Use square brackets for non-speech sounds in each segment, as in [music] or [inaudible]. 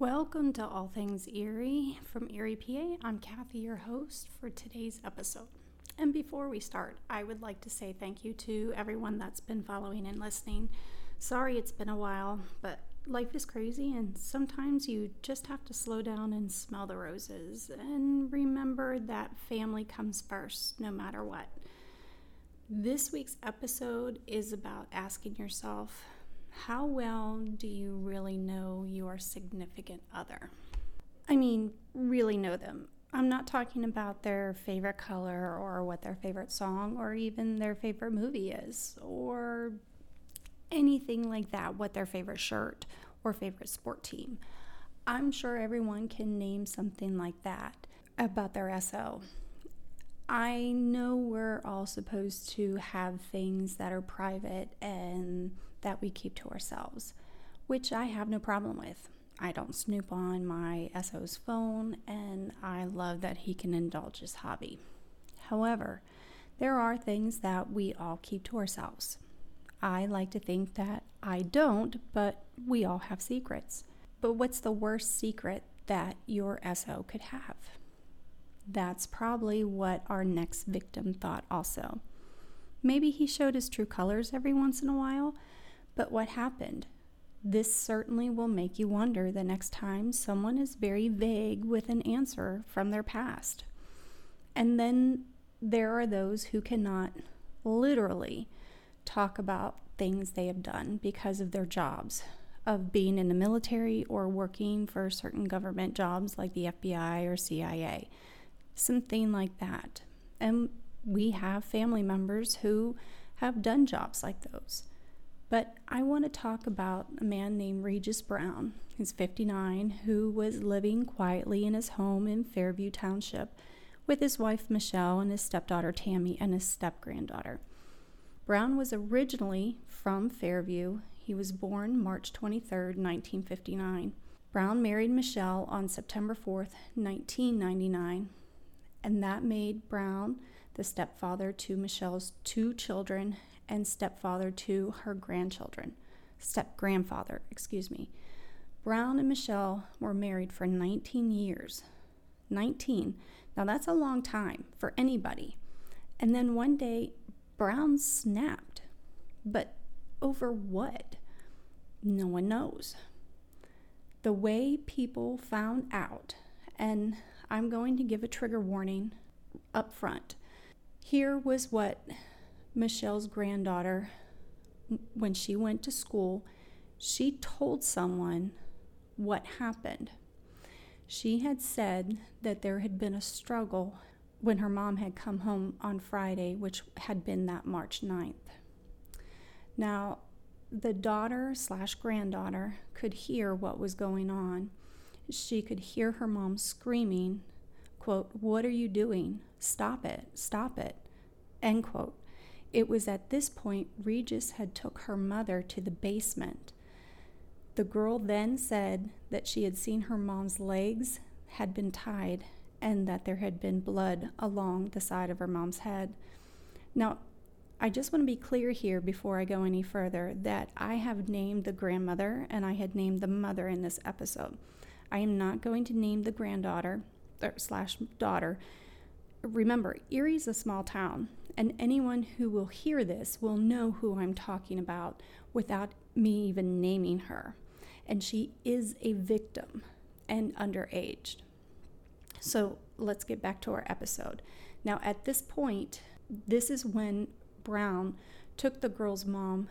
Welcome to All Things Erie from Erie, PA. I'm Kathy, your host for today's episode. And before we start, I would like to say thank you to everyone that's been following and listening. Sorry it's been a while, but life is crazy, and sometimes you just have to slow down and smell the roses and remember that family comes first no matter what. This week's episode is about asking yourself, how well do you really know your significant other? I mean, really know them. I'm not talking about their favorite color or what their favorite song or even their favorite movie is or anything like that, what their favorite shirt or favorite sport team. I'm sure everyone can name something like that about their SO. I know we're all supposed to have things that are private and that we keep to ourselves, which I have no problem with. I don't snoop on my SO's phone, and I love that he can indulge his hobby. However, there are things that we all keep to ourselves. I like to think that I don't, but we all have secrets. But what's the worst secret that your SO could have? That's probably what our next victim thought also. Maybe he showed his true colors every once in a while, but what happened? This certainly will make you wonder the next time someone is very vague with an answer from their past. And then there are those who cannot literally talk about things they have done because of their jobs, of being in the military or working for certain government jobs like the FBI or CIA, something like that. And we have family members who have done jobs like those. But I want to talk about a man named Regis Brown, who's 59, who was living quietly in his home in Fairview Township with his wife Michelle and his stepdaughter Tammy and his step granddaughter. Brown was originally from Fairview. He was born March 23, 1959. Brown married Michelle on September 4th, 1999, and that made Brown the stepfather to Michelle's two children and stepfather to her grandchildren, step grandfather, excuse me. Brown and Michelle were married for 19 years. 19. Now that's a long time for anybody. And then one day, Brown snapped. But over what? No one knows. The way people found out, and I'm going to give a trigger warning up front. Here was what Michelle's granddaughter, when she went to school, she told someone what happened. She had said that there had been a struggle when her mom had come home on Friday, which had been that March 9th. Now, the daughter slash granddaughter could hear what was going on. She could hear her mom screaming, quote, What are you doing? Stop it, stop it, end quote. It was at this point Regis had took her mother to the basement. The girl then said that she had seen her mom's legs had been tied and that there had been blood along the side of her mom's head. Now, I just want to be clear here before I go any further that I have named the grandmother and I had named the mother in this episode. I am not going to name the granddaughter or slash daughter. Remember, Erie's a small town and anyone who will hear this will know who I'm talking about without me even naming her. And she is a victim and underaged. So let's get back to our episode. Now, at this point, this is when Brown took the girl's mom,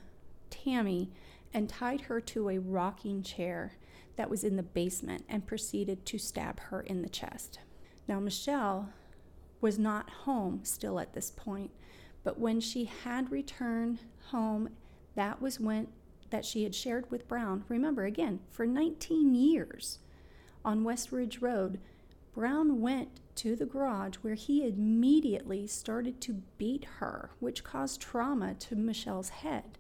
Tammy, and tied her to a rocking chair that was in the basement and proceeded to stab her in the chest. Now, Michelle was not home still at this point, but when she had returned home, that was when that she had shared with Brown. Remember again, for 19 years on West Ridge Road, Brown went to the garage where he immediately started to beat her, which caused trauma to Michelle's head.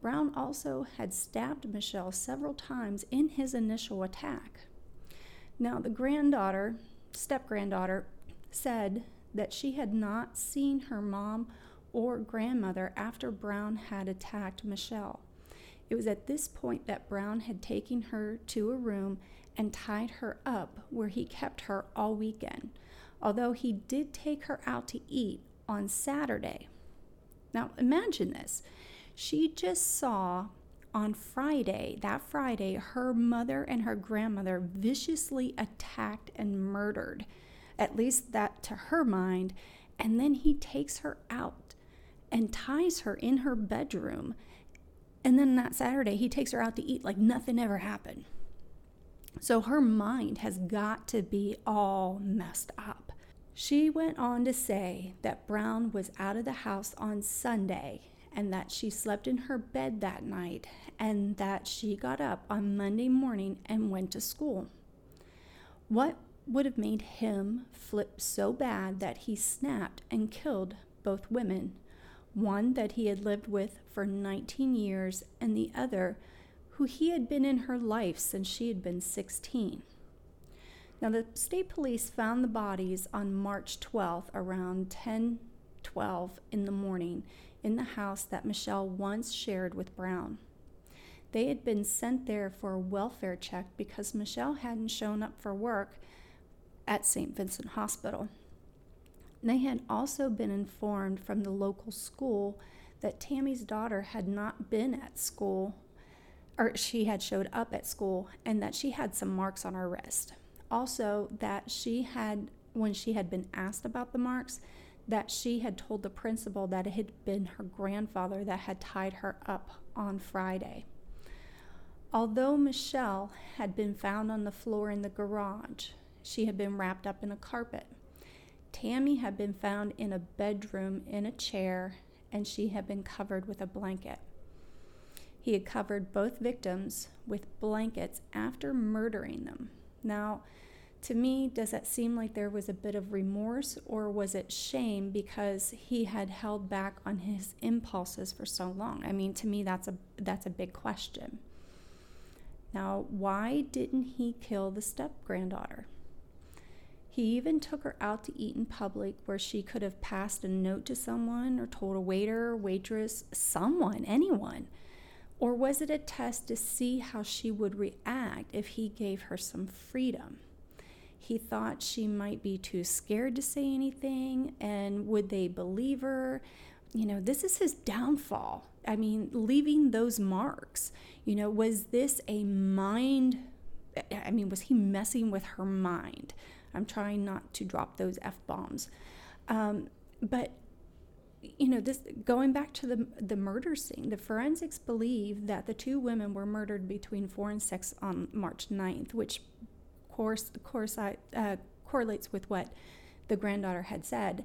Brown also had stabbed Michelle several times in his initial attack. Now, the granddaughter, step granddaughter, said that she had not seen her mom or grandmother after Brown had attacked Michelle. It was at this point that Brown had taken her to a room and tied her up where he kept her all weekend, although he did take her out to eat on Saturday. Now, imagine this. She just saw on Friday, that Friday, her mother and her grandmother viciously attacked and murdered. At least that to her mind. And then he takes her out and ties her in her bedroom. And then that Saturday, he takes her out to eat like nothing ever happened. So her mind has got to be all messed up. She went on to say that Brown was out of the house on Sunday and that she slept in her bed that night and that she got up on Monday morning and went to school. What would have made him flip so bad that he snapped and killed both women? One that he had lived with for 19 years, and the other who he had been in her life since she had been 16. Now, the state police found the bodies on March 12th around 10 12 in the morning in the house that Michelle once shared with Brown. They had been sent there for a welfare check because Michelle hadn't shown up for work at St. Vincent Hospital. They had also been informed from the local school that Tammy's daughter had not been at school, or she had showed up at school, and that she had some marks on her wrist. Also, that she had, when she had been asked about the marks, that she had told the principal that it had been her grandfather that had tied her up on Friday. Although Michelle had been found on the floor in the garage, she had been wrapped up in a carpet. Tammy had been found in a bedroom in a chair, and she had been covered with a blanket. He had covered both victims with blankets after murdering them. Now, to me, does that seem like there was a bit of remorse or was it shame because he had held back on his impulses for so long? I mean, to me that's a that's a big question. Now, why didn't he kill the step granddaughter? He even took her out to eat in public where she could have passed a note to someone or told a waiter, waitress, someone, anyone. Or was it a test to see how she would react if he gave her some freedom? He thought she might be too scared to say anything, and would they believe her? You know, this is his downfall. I mean, leaving those marks. You know, was this a mind? I mean, was he messing with her mind? I'm trying not to drop those f bombs, um, but you know this going back to the the murder scene the forensics believe that the two women were murdered between 4 and 6 on March 9th which course, course uh, correlates with what the granddaughter had said.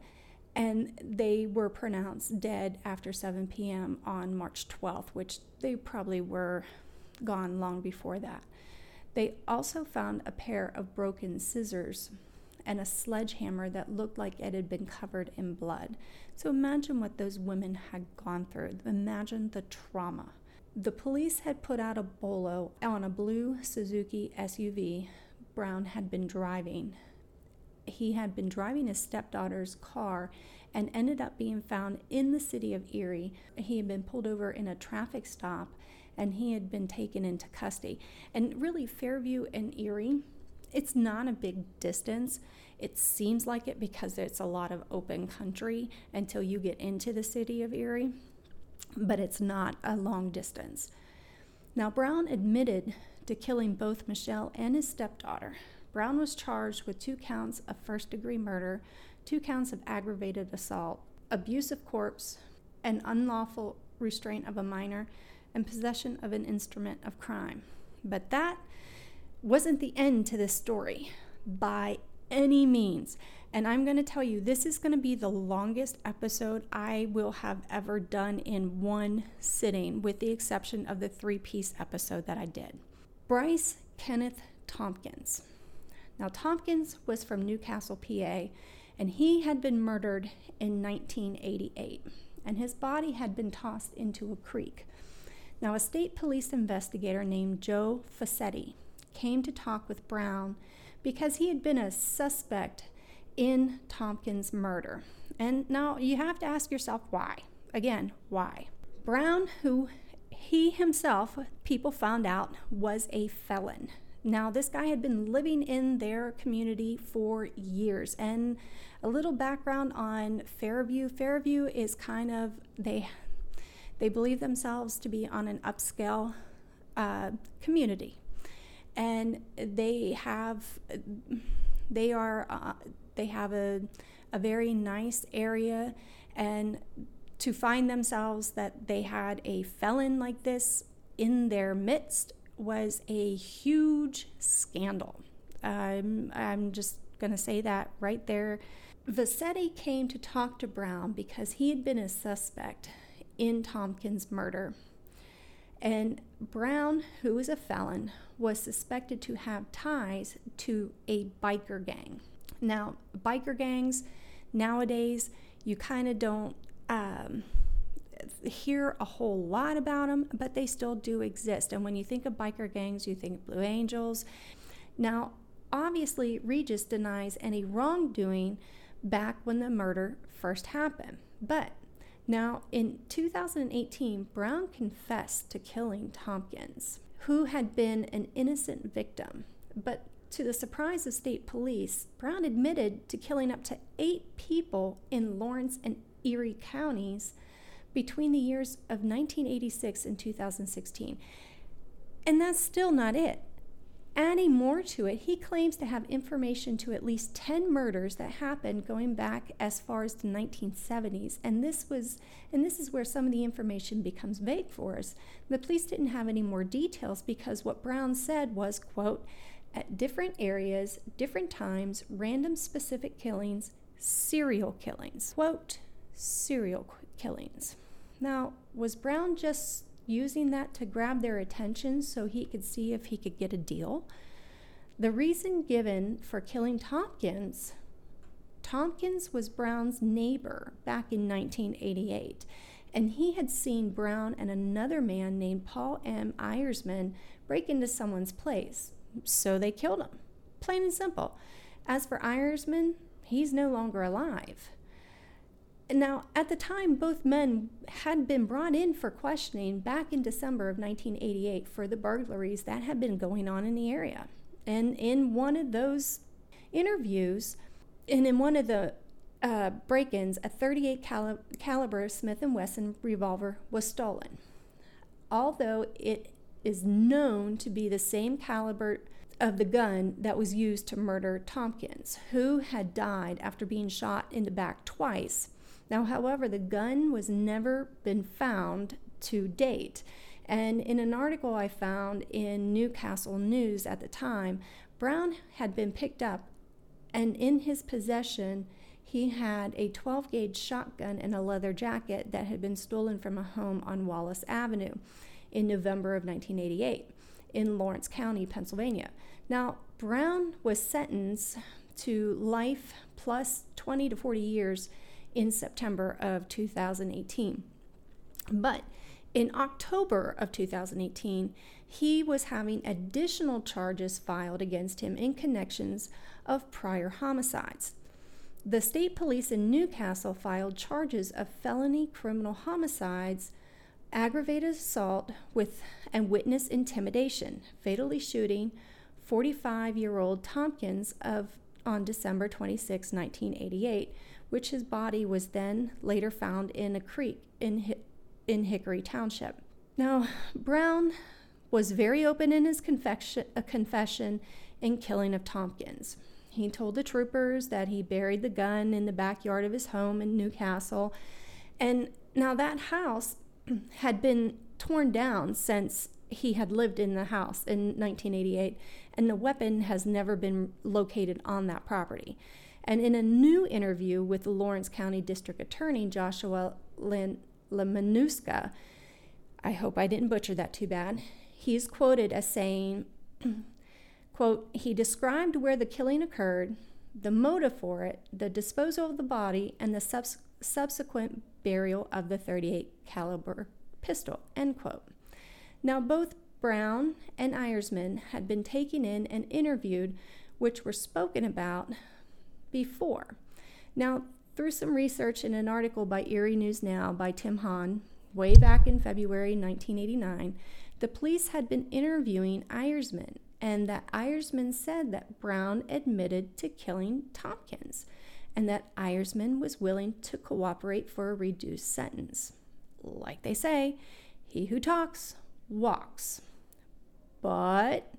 And they were pronounced dead after 7 p.m. on March 12th, which they probably were gone long before that. They also found a pair of broken scissors and a sledgehammer that looked like it had been covered in blood. So imagine what those women had gone through. Imagine the trauma. The police had put out a bolo on a blue Suzuki SUV Brown had been driving. He had been driving his stepdaughter's car and ended up being found in the city of Erie. He had been pulled over in a traffic stop and he had been taken into custody. And really, Fairview and Erie, it's not a big distance. It seems like it because it's a lot of open country until you get into the city of Erie, but it's not a long distance. Now, Brown admitted to killing both Michelle and his stepdaughter. Brown was charged with two counts of first degree murder, two counts of aggravated assault, abuse of corpse, and unlawful restraint of a minor, and possession of an instrument of crime. But that wasn't the end to this story by any means. And I'm going to tell you, this is going to be the longest episode I will have ever done in one sitting, with the exception of the three piece episode that I did. Bryce Kenneth Tompkins. Now, Tompkins was from New Castle, PA, and he had been murdered in 1988, and his body had been tossed into a creek. Now, a state police investigator named Joe Vassetti came to talk with Brown because he had been a suspect in Tompkins' murder. And now you have to ask yourself why. Again, why? Brown, who he himself, people found out, was a felon. Now, this guy had been living in their community for years. And a little background on Fairview Fairview is kind of, they, they believe themselves to be on an upscale uh, community. And they have, they are, uh, they have a, a very nice area. And to find themselves that they had a felon like this in their midst was a huge scandal. Um, I'm just going to say that right there. Vassetti came to talk to Brown because he had been a suspect in Tompkins' murder. And Brown, who was a felon, was suspected to have ties to a biker gang. Now, biker gangs nowadays, you kind of don't um, hear a whole lot about them, but they still do exist. And when you think of biker gangs, you think Blue Angels. Now, obviously, Regis denies any wrongdoing back when the murder first happened. But now, in 2018, Brown confessed to killing Tompkins, who had been an innocent victim. But to the surprise of state police, Brown admitted to killing up to eight people in Lawrence and Erie counties between the years of 1986 and 2016. And that's still not it. Adding more to it, he claims to have information to at least 10 murders that happened going back as far as the 1970s. And this was and this is where some of the information becomes vague for us. The police didn't have any more details because what Brown said was, quote, at different areas, different times, random specific killings, serial killings. Quote, serial killings. Now, was Brown just using that to grab their attention so he could see if he could get a deal? The reason given for killing Tompkins Tompkins was Brown's neighbor back in 1988, and he had seen Brown and another man named Paul M. Eiersman break into someone's place, so they killed him. Plain and simple. As for Eiersman, he's no longer alive. Now, at the time, both men had been brought in for questioning back in December of 1988 for the burglaries that had been going on in the area. And in one of those interviews, and in one of the uh, break-ins, a 38 cali- caliber Smith & Wesson revolver was stolen. Although it is known to be the same caliber of the gun that was used to murder Tompkins, who had died after being shot in the back twice now, however, the gun was never been found to date. And in an article I found in New Castle News at the time, Brown had been picked up, and in his possession, he had a 12 gauge shotgun and a leather jacket that had been stolen from a home on Wallace Avenue in November of 1988 in Lawrence County, Pennsylvania. Now, Brown was sentenced to life plus 20 to 40 years in September of 2018. But in October of 2018, he was having additional charges filed against him in connections of prior homicides. The state police in New Castle filed charges of felony criminal homicides, aggravated assault with and witness intimidation, fatally shooting 45-year-old Tompkins of on December 26, 1988, which his body was then later found in a creek in, in Hickory Township. Now, Brown was very open in his confession, confession in killing of Tompkins. He told the troopers that he buried the gun in the backyard of his home in New Castle. And now that house [clears throat] had been torn down since he had lived in the house in 1988, and the weapon has never been located on that property. And in a new interview with Lawrence County District Attorney Joshua Lemanuska, I hope I didn't butcher that too bad, he's quoted as saying, [clears throat] quote, he described where the killing occurred, the motive for it, the disposal of the body, and the subs- subsequent burial of the 38 caliber pistol, end quote. Now, both Brown and Eiersman had been taken in and interviewed, which were spoken about before. Now, through some research in an article by Erie News Now by Tim Hahn, way back in February 1989, the police had been interviewing Eiersman, and that Eiersman said that Brown admitted to killing Tompkins and that Eiersman was willing to cooperate for a reduced sentence. Like they say, he who talks walks. But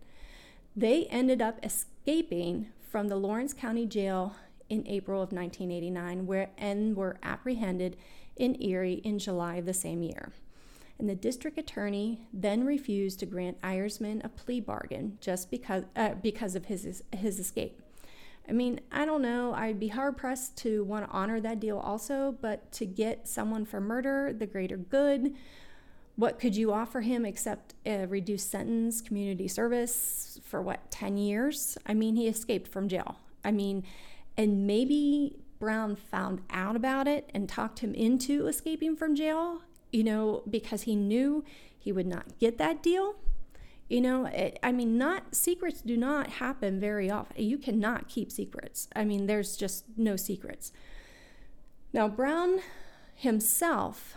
they ended up escaping from the Lawrence County Jail in April of 1989 where, and were apprehended in Erie in July of the same year. And the district attorney then refused to grant Eiersman a plea bargain just because, uh, because of his, his escape. I mean, I don't know. I'd be hard pressed to want to honor that deal also, but to get someone for murder, the greater good, what could you offer him except a reduced sentence, community service for what, 10 years? I mean, he escaped from jail. I mean, and maybe Brown found out about it and talked him into escaping from jail, you know, because he knew he would not get that deal. You know, it, I mean, not secrets do not happen very often. You cannot keep secrets. I mean, there's just no secrets. Now, Brown himself,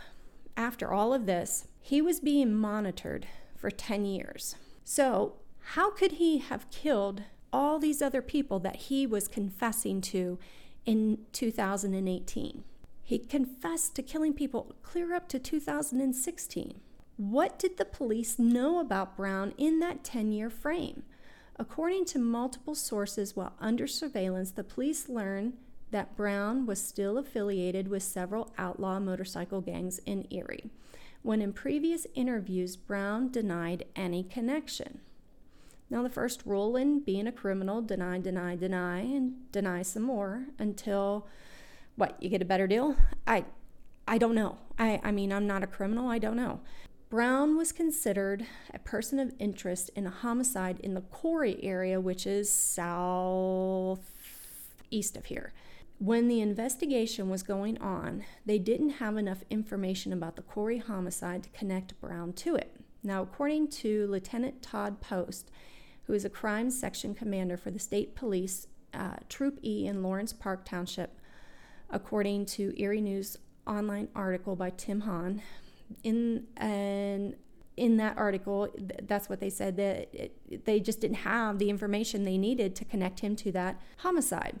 after all of this, he was being monitored for 10 years. So, how could he have killed all these other people that he was confessing to in 2018? He confessed to killing people clear up to 2016. What did the police know about Brown in that 10 year frame? According to multiple sources while under surveillance, the police learned that Brown was still affiliated with several outlaw motorcycle gangs in Erie, when in previous interviews, Brown denied any connection. Now, the first rule in being a criminal deny, deny, deny, and deny some more until what you get a better deal. I, I don't know. I, I mean, I'm not a criminal. I don't know. Brown was considered a person of interest in a homicide in the Corry area, which is southeast of here. When the investigation was going on, they didn't have enough information about the Corry homicide to connect Brown to it. Now, according to Lieutenant Todd Post, who is a crime section commander for the state police, uh, Troop E in Lawrence Park Township, according to Erie News online article by Tim Hahn, in and in that article, that's what they said that it, they just didn't have the information they needed to connect him to that homicide.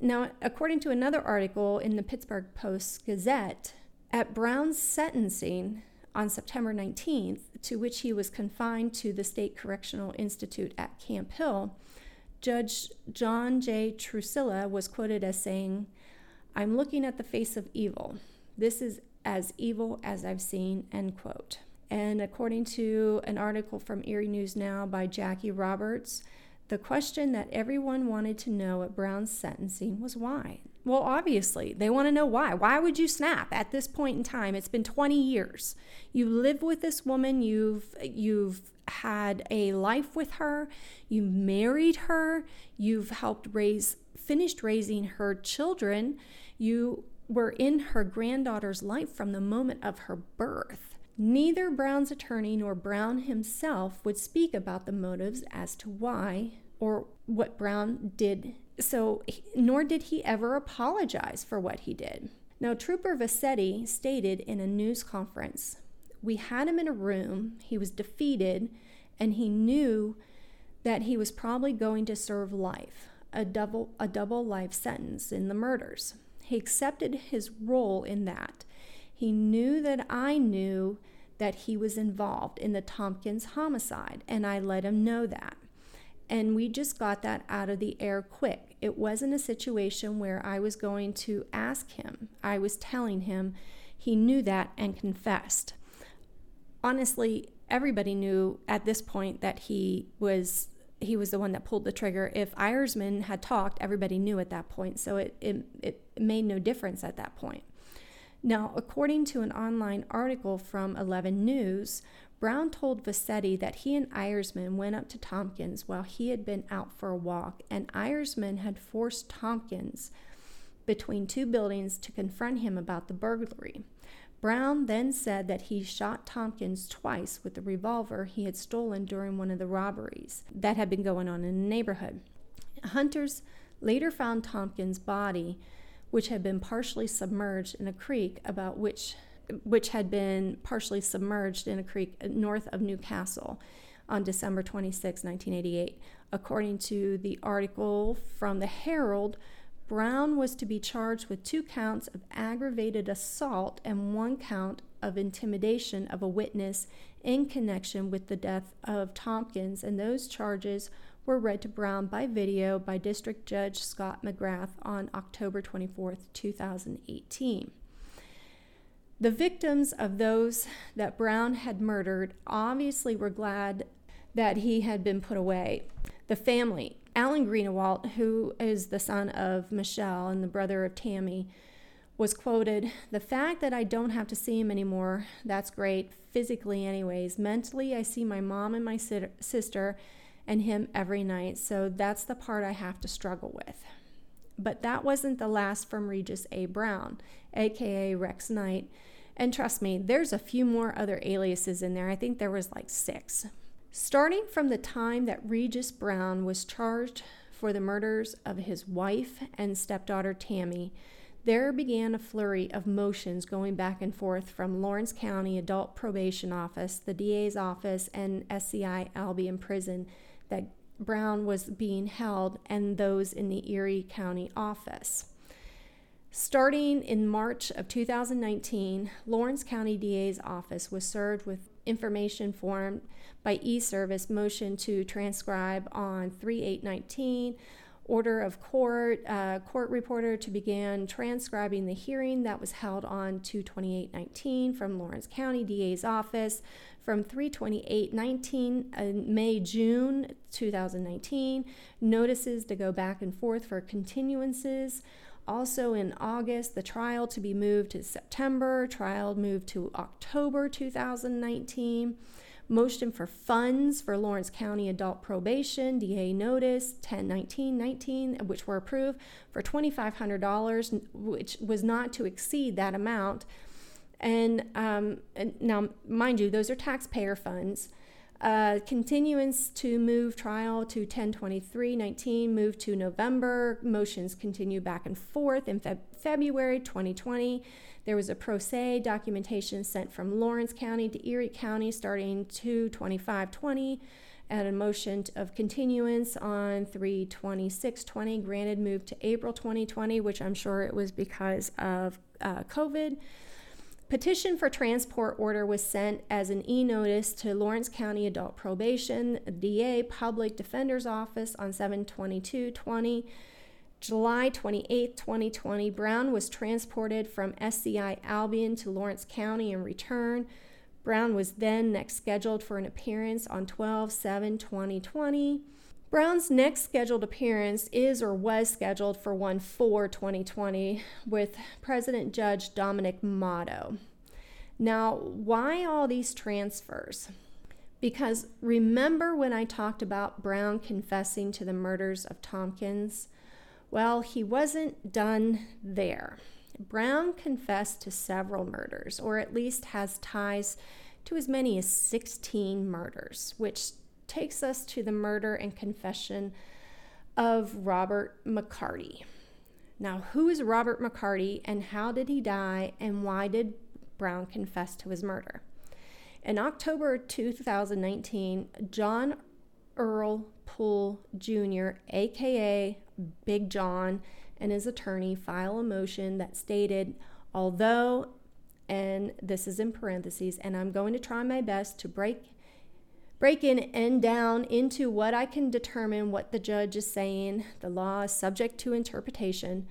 Now, according to another article in the Pittsburgh Post Gazette, at Brown's sentencing on September 19th, to which he was confined to the State Correctional Institute at Camp Hill, Judge John J. Trucilla was quoted as saying, I'm looking at the face of evil. This is as evil as I've seen, end quote. And according to an article from Erie News Now by Jackie Roberts, the question that everyone wanted to know at Brown's sentencing was why. Well, obviously, they want to know why. Why would you snap at this point in time? It's been 20 years. You live with this woman, you've you've had a life with her, you married her, you've helped raise finished raising her children. You were in her granddaughter's life from the moment of her birth. Neither Brown's attorney nor Brown himself would speak about the motives as to why or what Brown did. So, nor did he ever apologize for what he did. Now, Trooper Vassetti stated in a news conference We had him in a room, he was defeated, and he knew that he was probably going to serve life, a double, a double life sentence in the murders. He accepted his role in that. He knew that I knew that he was involved in the Tompkins homicide, and I let him know that. And we just got that out of the air quick. It wasn't a situation where I was going to ask him, I was telling him. He knew that and confessed. Honestly, everybody knew at this point that he was he was the one that pulled the trigger. If Eiersman had talked, everybody knew at that point, so it, it, it made no difference at that point. Now, according to an online article from 11 News, Brown told Vassetti that he and Eiersman went up to Tompkins while he had been out for a walk, and Eiersman had forced Tompkins between two buildings to confront him about the burglary. Brown then said that he shot Tompkins twice with the revolver he had stolen during one of the robberies that had been going on in the neighborhood. Hunters later found Tompkins' body, which had been partially submerged in a creek about which which had been partially submerged in a creek north of New Castle on December 26, 1988. According to the article from the Herald, Brown was to be charged with two counts of aggravated assault and one count of intimidation of a witness in connection with the death of Tompkins, and those charges were read to Brown by video by District Judge Scott McGrath on October 24, 2018. The victims of those that Brown had murdered obviously were glad that he had been put away. The family, Alan Greenawalt, who is the son of Michelle and the brother of Tammy, was quoted The fact that I don't have to see him anymore, that's great, physically, anyways. Mentally, I see my mom and my sister and him every night, so that's the part I have to struggle with. But that wasn't the last from Regis A. Brown, aka Rex Knight. And trust me, there's a few more other aliases in there. I think there was like six. Starting from the time that Regis Brown was charged for the murders of his wife and stepdaughter Tammy, there began a flurry of motions going back and forth from Lawrence County Adult Probation Office, the DA's office, and SCI Albion Prison that Brown was being held, and those in the Erie County office. Starting in March of 2019, Lawrence County DA's office was served with information form by e-service motion to transcribe on 3819 order of court, uh, court reporter to begin transcribing the hearing that was held on 22819 from Lawrence County DA's office from 32819 uh, May June 2019 notices to go back and forth for continuances also in August the trial to be moved to September trial moved to October 2019 motion for funds for Lawrence County adult probation, DA notice 101919, which were approved for $2,500, which was not to exceed that amount. And, um, and now, mind you, those are taxpayer funds. Uh, continuance to move trial to 102319, move to November. Motions continue back and forth in Feb- February 2020. There was a pro se documentation sent from Lawrence County to Erie County starting 22520 and a motion of continuance on 32620 granted moved to April 2020, which I'm sure it was because of uh, COVID. Petition for transport order was sent as an e notice to Lawrence County Adult Probation, DA Public Defender's Office on 72220. July 28, 2020, Brown was transported from SCI Albion to Lawrence County and returned. Brown was then next scheduled for an appearance on 12 7 2020. Brown's next scheduled appearance is or was scheduled for 1 4 2020 with President Judge Dominick Motto. Now, why all these transfers? Because remember when I talked about Brown confessing to the murders of Tompkins? Well, he wasn't done there. Brown confessed to several murders, or at least has ties to as many as 16 murders, which takes us to the murder and confession of Robert McCarty. Now, who is Robert McCarty and how did he die and why did Brown confess to his murder? In October 2019, John Earl Poole Jr., aka Big John, and his attorney file a motion that stated, although, and this is in parentheses, and I'm going to try my best to break break in and down into what I can determine what the judge is saying. The law is subject to interpretation.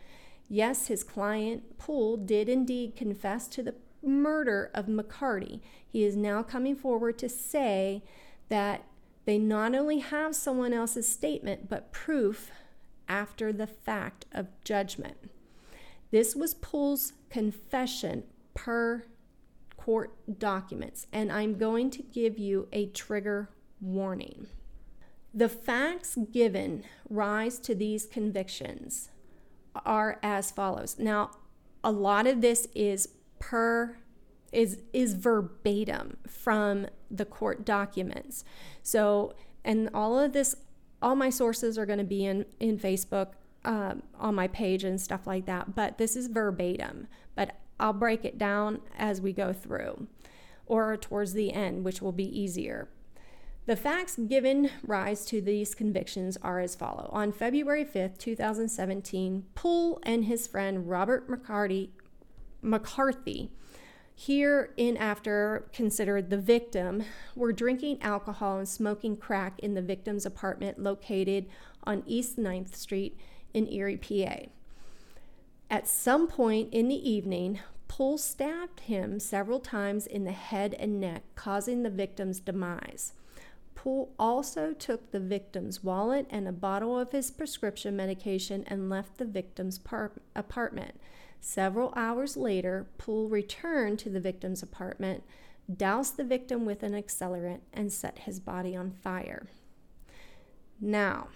Yes, his client, Poole, did indeed confess to the murder of McCarty. He is now coming forward to say that they not only have someone else's statement, but proof after the fact of judgment. This was Poole's confession per court documents, and I'm going to give you a trigger warning. The facts given rise to these convictions are as follows. Now, a lot of this is per is is verbatim from the court documents. So, and all of this all my sources are going to be in in Facebook um, on my page and stuff like that. But this is verbatim. But I'll break it down as we go through or towards the end, which will be easier. The facts given rise to these convictions are as follow. On February 5th, 2017, Poole and his friend Robert McCarty, McCarthy, here in after considered the victim, were drinking alcohol and smoking crack in the victim's apartment located on East 9th Street in Erie, PA. At some point in the evening, Poole stabbed him several times in the head and neck, causing the victim's demise. Poole also took the victim's wallet and a bottle of his prescription medication and left the victim's par- apartment. Several hours later, Poole returned to the victim's apartment, doused the victim with an accelerant, and set his body on fire. Now,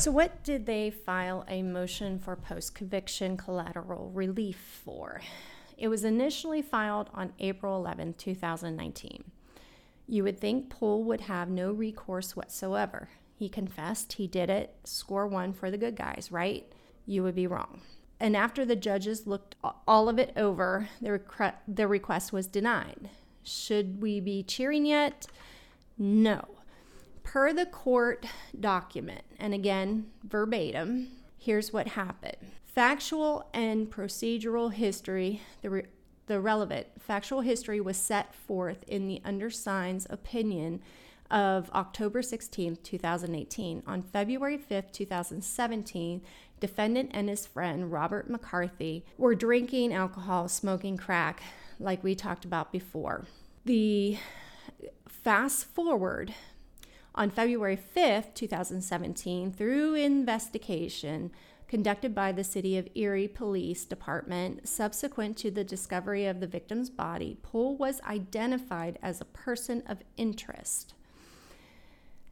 so what did they file a motion for post conviction collateral relief for? It was initially filed on April 11, 2019. You would think Poole would have no recourse whatsoever. He confessed he did it, score one for the good guys, right? You would be wrong. And after the judges looked all of it over, the, requ- the request was denied. Should we be cheering yet? No. Per the court document, and again, verbatim, here's what happened. Factual and procedural history, the re- the relevant factual history was set forth in the undersigned's opinion of October 16, 2018. On February 5, 2017, defendant and his friend Robert McCarthy were drinking alcohol, smoking crack, like we talked about before. The fast forward on February 5th, 2017, through investigation, conducted by the City of Erie Police Department subsequent to the discovery of the victim's body, Poole was identified as a person of interest.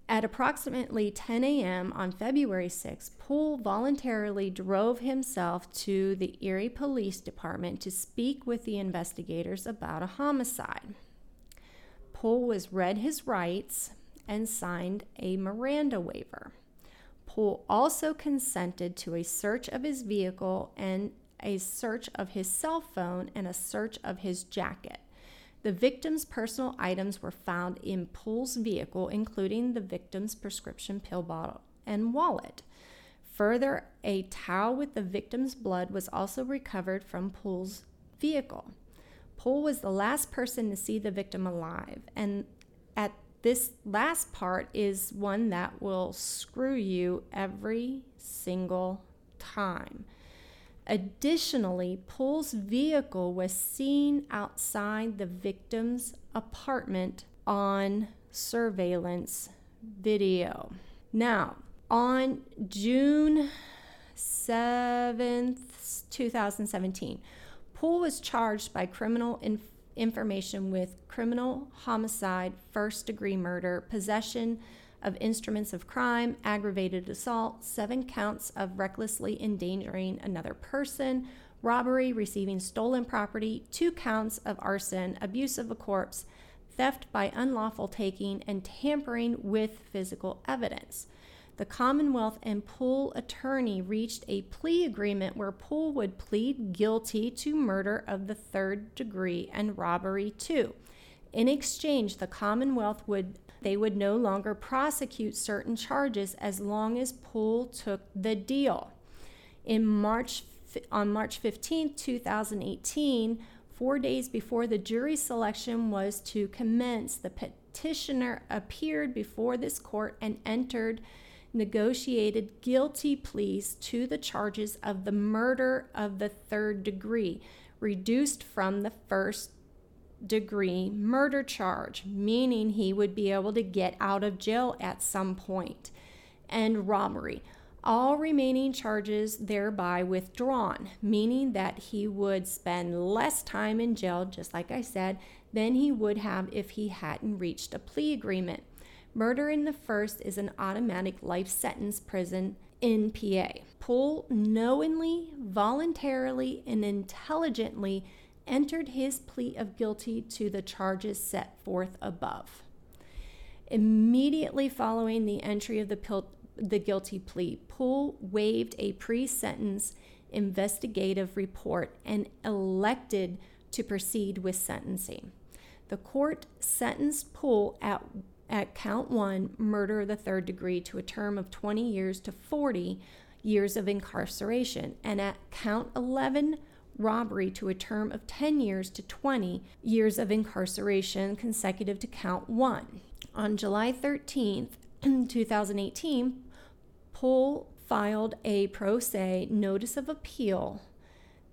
At approximately 10 a.m. on February 6, Poole voluntarily drove himself to the Erie Police Department to speak with the investigators about a homicide. Poole was read his rights and signed a Miranda waiver. Poole also consented to a search of his vehicle and a search of his cell phone and a search of his jacket. The victim's personal items were found in Poole's vehicle, including the victim's prescription pill bottle and wallet. Further, a towel with the victim's blood was also recovered from Poole's vehicle. Poole was the last person to see the victim alive, and at this last part is one that will screw you every single time. Additionally, Poole's vehicle was seen outside the victim's apartment on surveillance video. Now, on June 7th, 2017, Poole was charged by criminal information information with criminal homicide, first degree murder, possession of instruments of crime, aggravated assault, seven counts of recklessly endangering another person, robbery, receiving stolen property, two counts of arson, abuse of a corpse, theft by unlawful taking, and tampering with physical evidence the Commonwealth and Poole attorney reached a plea agreement where Poole would plead guilty to murder of the third degree and robbery too. In exchange, the Commonwealth would they would no longer prosecute certain charges as long as Poole took the deal. In March on March 15, 2018, 4 days before the jury selection was to commence, the petitioner appeared before this court and entered negotiated guilty pleas to the charges of the murder of the third degree, reduced from the first degree murder charge, meaning he would be able to get out of jail at some point, and robbery. All remaining charges thereby withdrawn, meaning that he would spend less time in jail, just like I said, than he would have if he hadn't reached a plea agreement. Murder in the first is an automatic life sentence prison in PA. Poole knowingly, voluntarily, and intelligently entered his plea of guilty to the charges set forth above. Immediately following the entry of the, pil- the guilty plea, Poole waived a pre sentence investigative report and elected to proceed with sentencing. The court sentenced Poole at, at count one, murder of the third degree, to a term of 20 years to 40 years of incarceration, and at count 11, robbery to a term of 10 years to 20 years of incarceration consecutive to count one. On July 13th, [clears throat] 2018, Poole filed a pro se notice of appeal.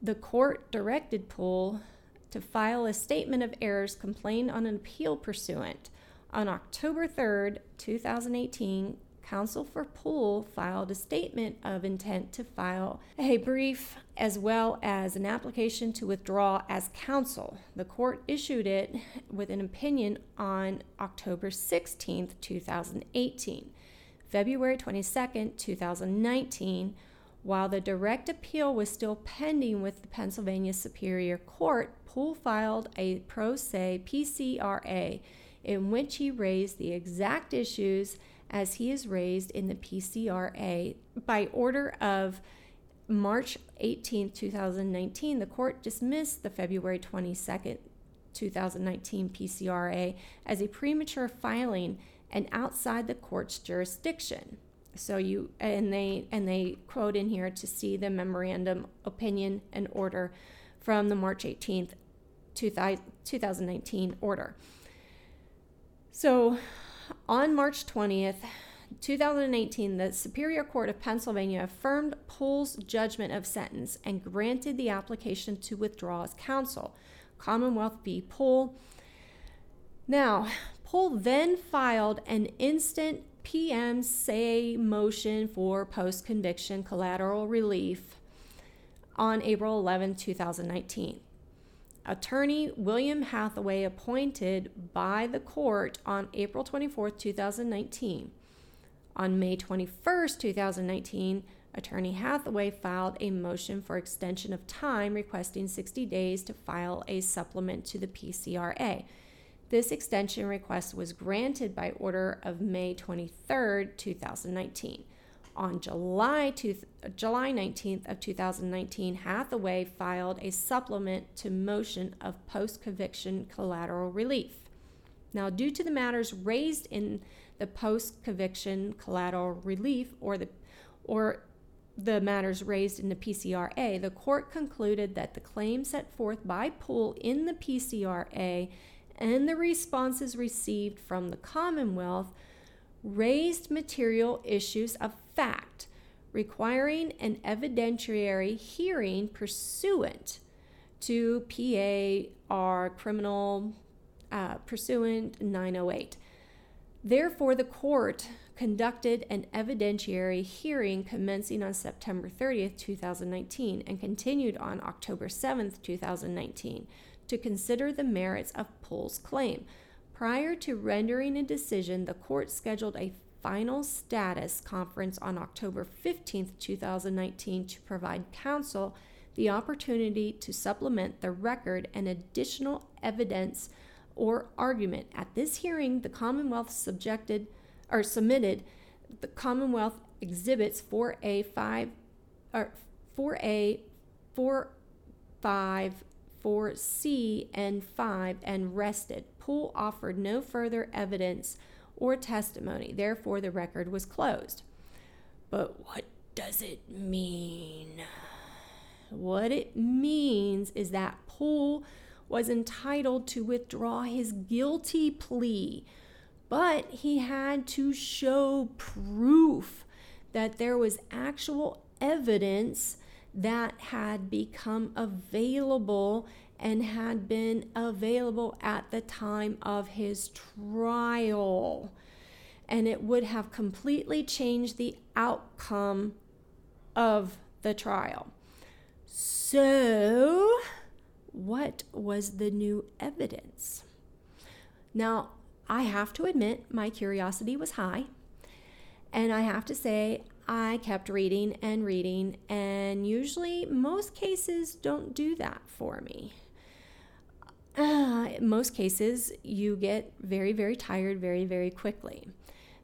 The court directed Poole to file a statement of errors complained on an appeal pursuant. On October 3rd, 2018, counsel for Poole filed a statement of intent to file a brief as well as an application to withdraw as counsel. The court issued it with an opinion on October 16th, 2018. February 22nd, 2019, while the direct appeal was still pending with the Pennsylvania Superior Court, Poole filed a pro se PCRA in which he raised the exact issues as he is raised in the PCRA. By order of March 18, 2019, the court dismissed the February 22, 2019 PCRA as a premature filing and outside the court's jurisdiction. So you and they and they quote in here to see the memorandum opinion and order from the March 18th 2019 order. So on March 20th, 2018, the Superior Court of Pennsylvania affirmed Poole's judgment of sentence and granted the application to withdraw as counsel. Commonwealth v. Poole. Now, Poole then filed an instant PM say motion for post conviction collateral relief on April 11, 2019. Attorney William Hathaway, appointed by the court on April 24, 2019. On May 21, 2019, Attorney Hathaway filed a motion for extension of time requesting 60 days to file a supplement to the PCRA. This extension request was granted by order of May 23, 2019. On July, two, July 19th of 2019, Hathaway filed a supplement to motion of post-conviction collateral relief. Now, due to the matters raised in the post-conviction collateral relief or the or the matters raised in the PCRA, the court concluded that the claims set forth by Poole in the PCRA and the responses received from the Commonwealth raised material issues of fact requiring an evidentiary hearing pursuant to PAR criminal uh, pursuant 908. Therefore, the court conducted an evidentiary hearing commencing on September 30th, 2019, and continued on October 7th, 2019 to consider the merits of Poole's claim. Prior to rendering a decision, the court scheduled a final status conference on October 15, 2019, to provide counsel the opportunity to supplement the record and additional evidence or argument. At this hearing, the Commonwealth subjected or submitted the Commonwealth exhibits 4A5 or 4A 4 5 4C and 5 and rested. Poole offered no further evidence or testimony. Therefore, the record was closed. But what does it mean? What it means is that Poole was entitled to withdraw his guilty plea, but he had to show proof that there was actual evidence that had become available and had been available at the time of his trial. And it would have completely changed the outcome of the trial. So, what was the new evidence? Now, I have to admit, my curiosity was high. And I have to say, I kept reading and reading, and usually most cases don't do that for me. Uh, in most cases, you get very, very tired very, very quickly.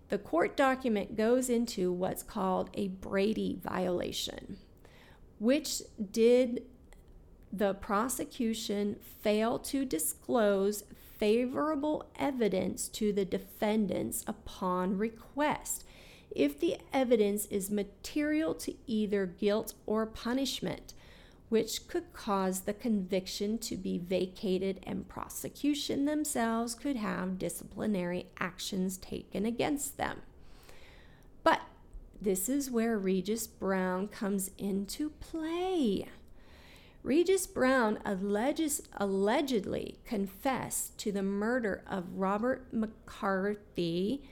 The court document goes into what's called a Brady violation, which did the prosecution fail to disclose favorable evidence to the defendants upon request if the evidence is material to either guilt or punishment, which could cause the conviction to be vacated and prosecution themselves could have disciplinary actions taken against them. But this is where Regis Brown comes into play. Regis Brown alleges, allegedly confessed to the murder of Robert McCarthy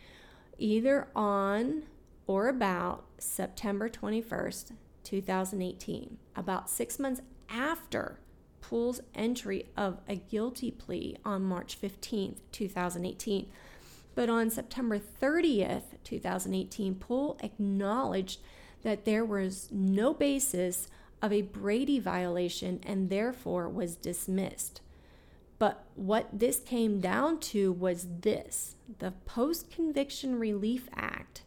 either on or about September 21st, 2018, about six months after Poole's entry of a guilty plea on March 15, 2018. But on September 30th, 2018, Poole acknowledged that there was no basis of a Brady violation and therefore was dismissed. But what this came down to was this the Post Conviction Relief Act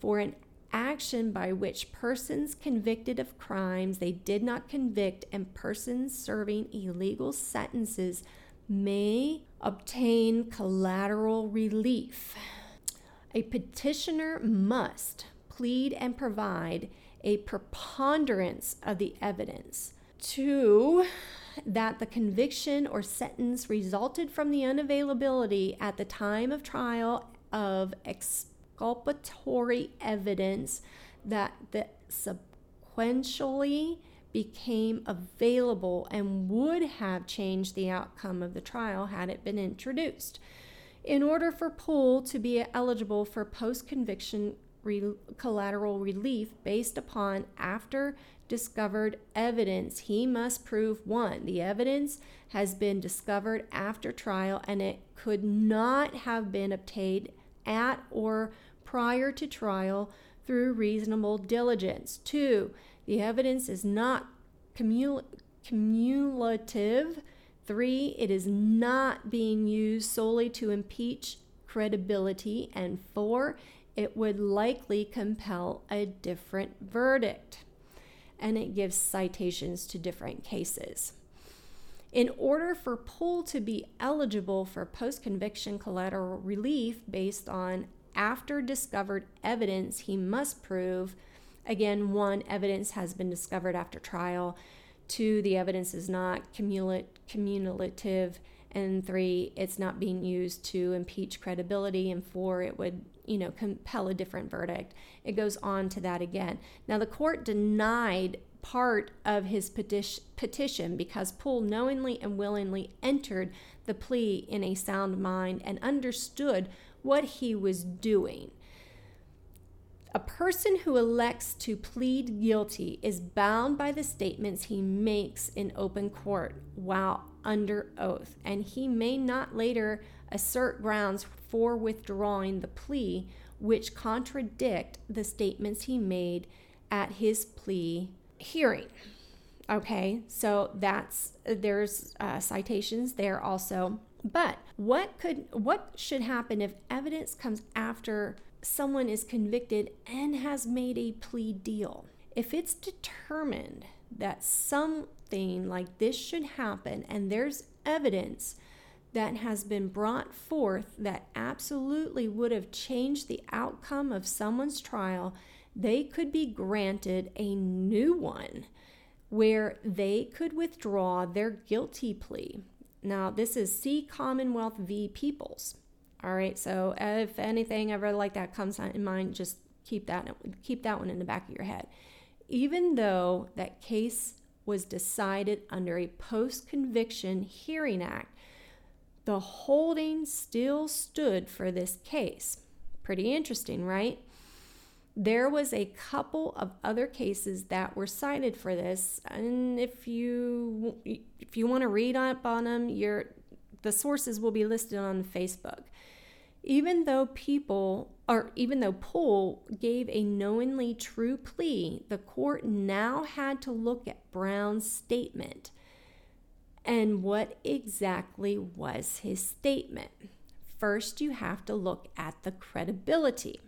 for an action by which persons convicted of crimes they did not convict and persons serving illegal sentences may obtain collateral relief. A petitioner must plead and provide a preponderance of the evidence. Two, that the conviction or sentence resulted from the unavailability at the time of trial of exculpatory evidence that the sequentially became available and would have changed the outcome of the trial had it been introduced. In order for Poole to be eligible for post conviction re- collateral relief based upon after discovered evidence. He must prove one, the evidence has been discovered after trial and it could not have been obtained at or prior to trial through reasonable diligence. Two, the evidence is not cumul- cumulative. Three, it is not being used solely to impeach credibility. And four, it would likely compel a different verdict. And it gives citations to different cases. In order for Poole to be eligible for post conviction collateral relief based on after discovered evidence, he must prove again, one, evidence has been discovered after trial, two, the evidence is not cumulative, and three, it's not being used to impeach credibility, and four, it would you know, compel a different verdict. It goes on to that again. Now, the court denied part of his petition because Poole knowingly and willingly entered the plea in a sound mind and understood what he was doing. A person who elects to plead guilty is bound by the statements he makes in open court while under oath, and he may not later assert grounds for withdrawing the plea which contradict the statements he made at his plea hearing. Okay, so that's there's uh, citations there also. But what could what should happen if evidence comes after someone is convicted and has made a plea deal? If it's determined that something like this should happen and there's evidence that has been brought forth that absolutely would have changed the outcome of someone's trial, they could be granted a new one where they could withdraw their guilty plea. Now, this is C Commonwealth v. Peoples. All right, so if anything ever like that comes in mind, just keep that keep that one in the back of your head. Even though that case was decided under a post-conviction hearing act, the holding still stood for this case. Pretty interesting, right? There was a couple of other cases that were cited for this, and if you if you want to read up on them, your the sources will be listed on Facebook. Even though people or even though Poole gave a knowingly true plea, the court now had to look at Brown's statement and what exactly was his statement? First, you have to look at the credibility.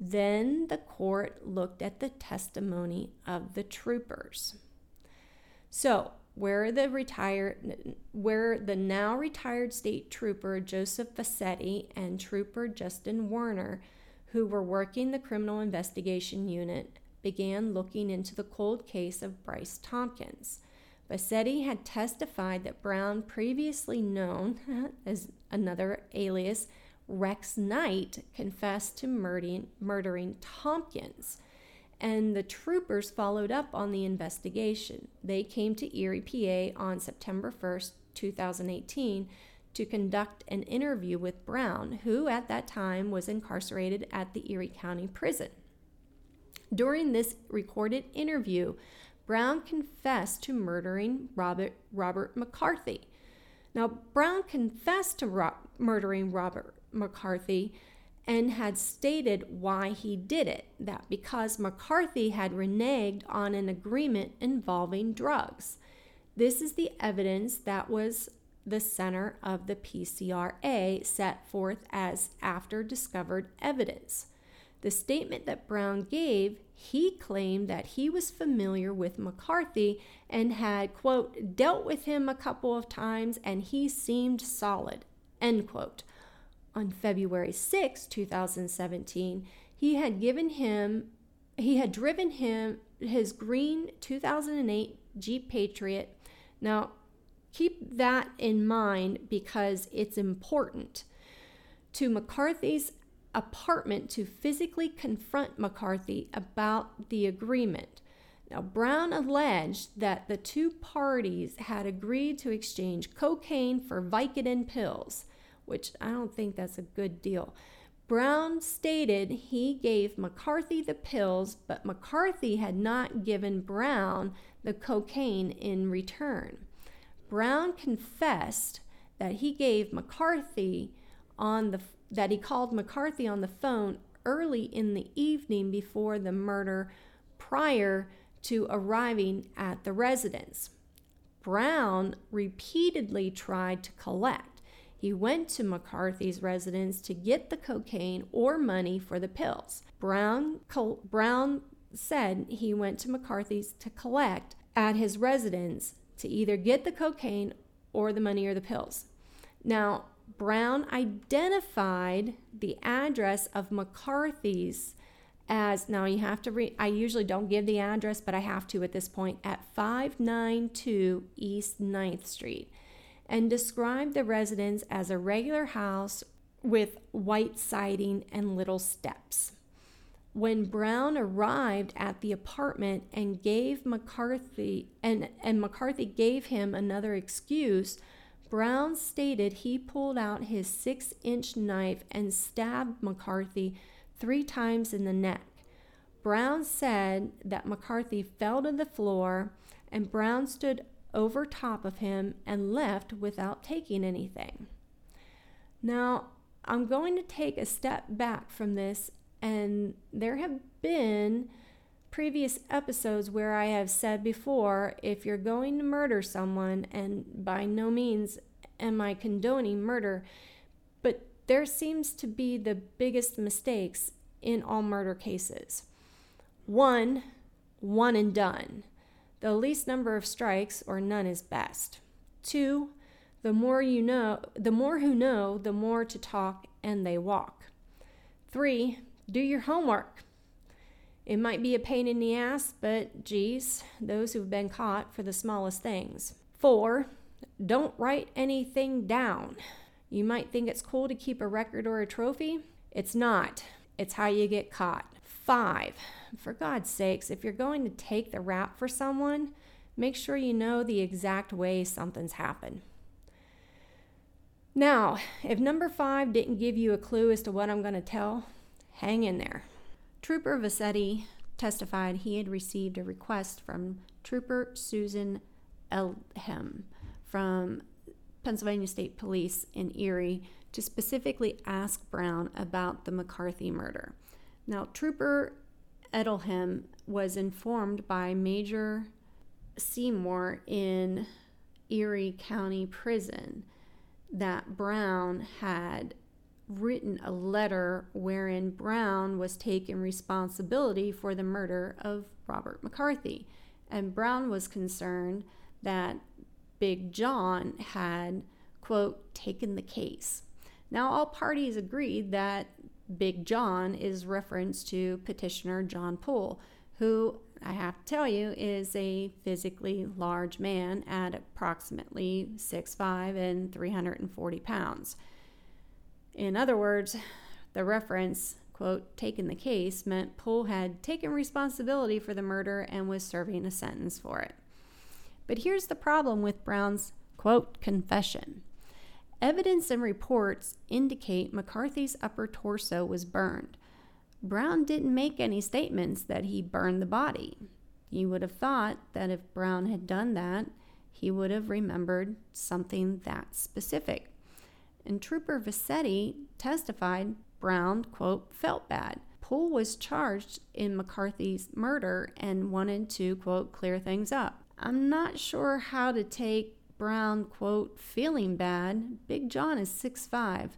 Then the court looked at the testimony of the troopers. So, where the retired where the now retired state trooper Joseph Vassetti and trooper Justin Werner, who were working the criminal investigation unit, began looking into the cold case of Bryce Tompkins. Vassetti had testified that Brown, previously known [laughs] as another alias, Rex Knight, confessed to murdering, murdering Tompkins. And the troopers followed up on the investigation. They came to Erie, PA on September 1st, 2018, to conduct an interview with Brown, who at that time was incarcerated at the Erie County Prison. During this recorded interview, Brown confessed to murdering Robert, Robert McCarthy. Now, Brown confessed to ro- murdering Robert McCarthy and had stated why he did it that because McCarthy had reneged on an agreement involving drugs. This is the evidence that was the center of the PCRA set forth as after discovered evidence. The statement that Brown gave, he claimed that he was familiar with McCarthy and had, quote, dealt with him a couple of times and he seemed solid, end quote. On February 6, 2017, he had given him, he had driven him his green 2008 Jeep Patriot. Now, keep that in mind because it's important. To McCarthy's apartment to physically confront McCarthy about the agreement. Now, Brown alleged that the two parties had agreed to exchange cocaine for Vicodin pills, which I don't think that's a good deal. Brown stated he gave McCarthy the pills, but McCarthy had not given Brown the cocaine in return. Brown confessed that he gave McCarthy on the that he called McCarthy on the phone early in the evening before the murder prior to arriving at the residence. Brown repeatedly tried to collect. He went to McCarthy's residence to get the cocaine or money for the pills. Brown, Brown said he went to McCarthy's to collect at his residence to either get the cocaine or the money or the pills. Now, Brown identified the address of McCarthy's as now you have to read, I usually don't give the address, but I have to at this point at 592 East 9th Street and described the residence as a regular house with white siding and little steps. When Brown arrived at the apartment and gave McCarthy and, and McCarthy gave him another excuse Brown stated he pulled out his six inch knife and stabbed McCarthy three times in the neck. Brown said that McCarthy fell to the floor and Brown stood over top of him and left without taking anything. Now, I'm going to take a step back from this, and there have been previous episodes where I have said before if you're going to murder someone, and by no means am I condoning murder, but there seems to be the biggest mistakes in all murder cases. One, one and done. The least number of strikes or none is best. Two, the more you know, the more who know, the more to talk and they walk. Three, do your homework. It might be a pain in the ass, but geez, those who've been caught for the smallest things. Four, don't write anything down. You might think it's cool to keep a record or a trophy. It's not. It's how you get caught. Five, for God's sakes, if you're going to take the rap for someone, make sure you know the exact way something's happened. Now, if number five didn't give you a clue as to what I'm going to tell, hang in there. Trooper Vassetti testified he had received a request from Trooper Susan Elhem from Pennsylvania State Police in Erie to specifically ask Brown about the McCarthy murder. Now, Trooper Edelham was informed by Major Seymour in Erie County Prison that Brown had written a letter wherein Brown was taking responsibility for the murder of Robert McCarthy. And Brown was concerned that Big John had, quote, taken the case. Now, all parties agreed that Big John is reference to petitioner John Poole, who I have to tell you is a physically large man at approximately 6'5 and 340 pounds. In other words, the reference, quote, taken the case meant Poole had taken responsibility for the murder and was serving a sentence for it. But here's the problem with Brown's, quote, confession. Evidence and reports indicate McCarthy's upper torso was burned. Brown didn't make any statements that he burned the body. You would have thought that if Brown had done that, he would have remembered something that specific. And Trooper Vassetti testified Brown, quote, felt bad. Poole was charged in McCarthy's murder and wanted to, quote, clear things up. I'm not sure how to take Brown, quote, feeling bad. Big John is six five.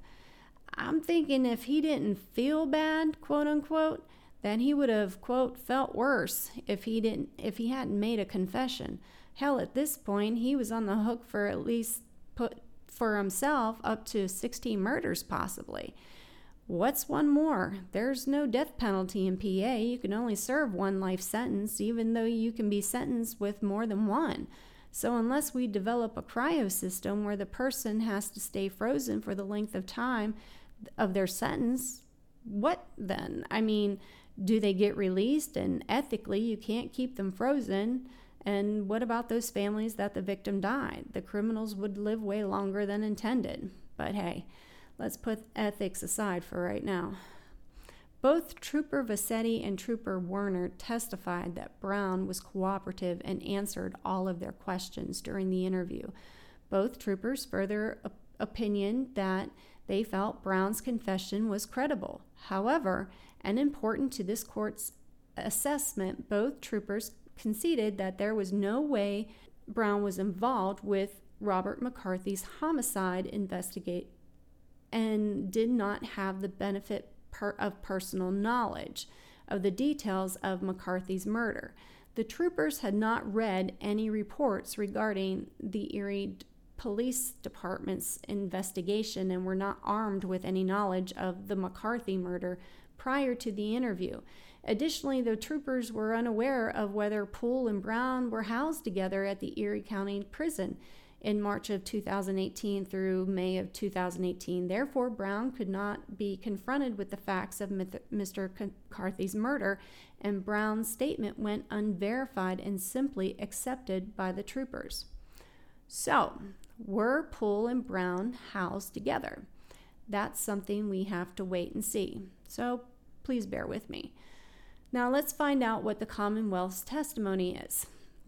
I'm thinking if he didn't feel bad, quote unquote, then he would have, quote, felt worse if he didn't if he hadn't made a confession. Hell, at this point, he was on the hook for at least put for himself up to 16 murders possibly. What's one more? There's no death penalty in PA. You can only serve one life sentence, even though you can be sentenced with more than one. So, unless we develop a cryo system where the person has to stay frozen for the length of time of their sentence, what then? I mean, do they get released? And ethically, you can't keep them frozen. And what about those families that the victim died? The criminals would live way longer than intended. But hey, let's put ethics aside for right now. Both Trooper Vassetti and Trooper Werner testified that Brown was cooperative and answered all of their questions during the interview. Both troopers further op- opinion that they felt Brown's confession was credible. However, and important to this court's assessment, both troopers conceded that there was no way Brown was involved with Robert McCarthy's homicide investigate and did not have the benefit per, of personal knowledge of the details of McCarthy's murder. The troopers had not read any reports regarding the Erie Police Department's investigation and were not armed with any knowledge of the McCarthy murder prior to the interview. Additionally, the troopers were unaware of whether Poole and Brown were housed together at the Erie County Prison in March of 2018 through May of 2018. Therefore, Brown could not be confronted with the facts of Mr. McCarthy's murder, and Brown's statement went unverified and simply accepted by the troopers. So, were Poole and Brown housed together? That's something we have to wait and see. So, please bear with me. Now, let's find out what the Commonwealth's testimony is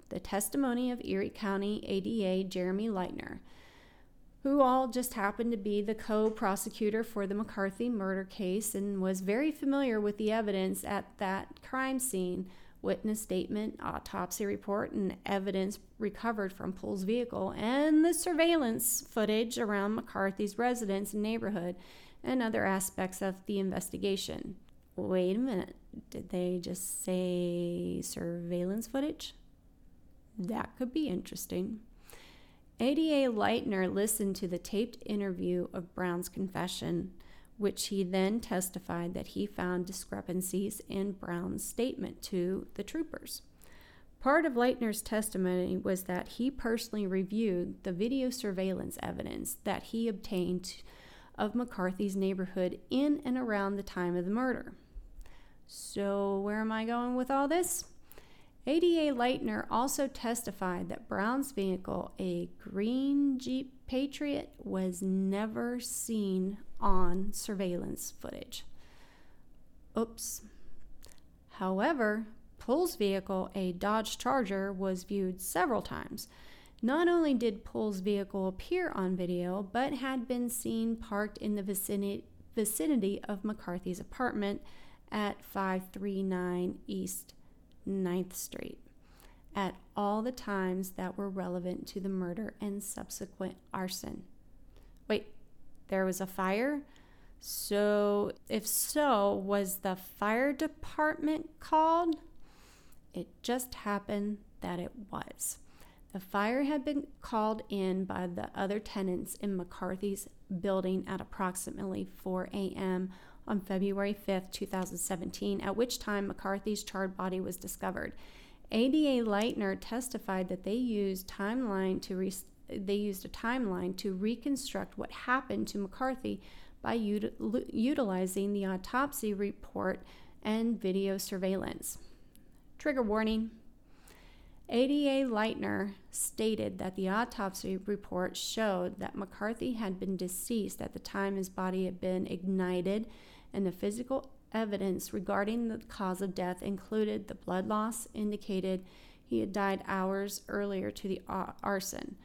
the testimony of Erie County ADA Jeremy Lightner, who all just happened to be the co prosecutor for the McCarthy murder case and was very familiar with the evidence at that crime scene witness statement, autopsy report, and evidence recovered from Poole's vehicle, and the surveillance footage around McCarthy's residence and neighborhood, and other aspects of the investigation. Wait a minute, did they just say surveillance footage? That could be interesting. ADA Lightner listened to the taped interview of Brown's confession, which he then testified that he found discrepancies in Brown's statement to the troopers. Part of Lightner's testimony was that he personally reviewed the video surveillance evidence that he obtained of McCarthy's neighborhood in and around the time of the murder. So, where am I going with all this? ADA Lightner also testified that Brown's vehicle, a green Jeep Patriot, was never seen on surveillance footage. Oops. However, Poole's vehicle, a Dodge Charger, was viewed several times. Not only did Poole's vehicle appear on video, but had been seen parked in the vicinity, vicinity of McCarthy's apartment at 539 East 9th Street at all the times that were relevant to the murder and subsequent arson. Wait, there was a fire? So, if so, was the fire department called? It just happened that it was. The fire had been called in by the other tenants in McCarthy's building at approximately 4 a.m. on February 5, 2017, at which time McCarthy's charred body was discovered. ADA Lightner testified that they used timeline to re- they used a timeline to reconstruct what happened to McCarthy by util- utilizing the autopsy report and video surveillance. Trigger warning. ADA Lightner stated that the autopsy report showed that McCarthy had been deceased at the time his body had been ignited, and the physical evidence regarding the cause of death included the blood loss indicated he had died hours earlier to the arson.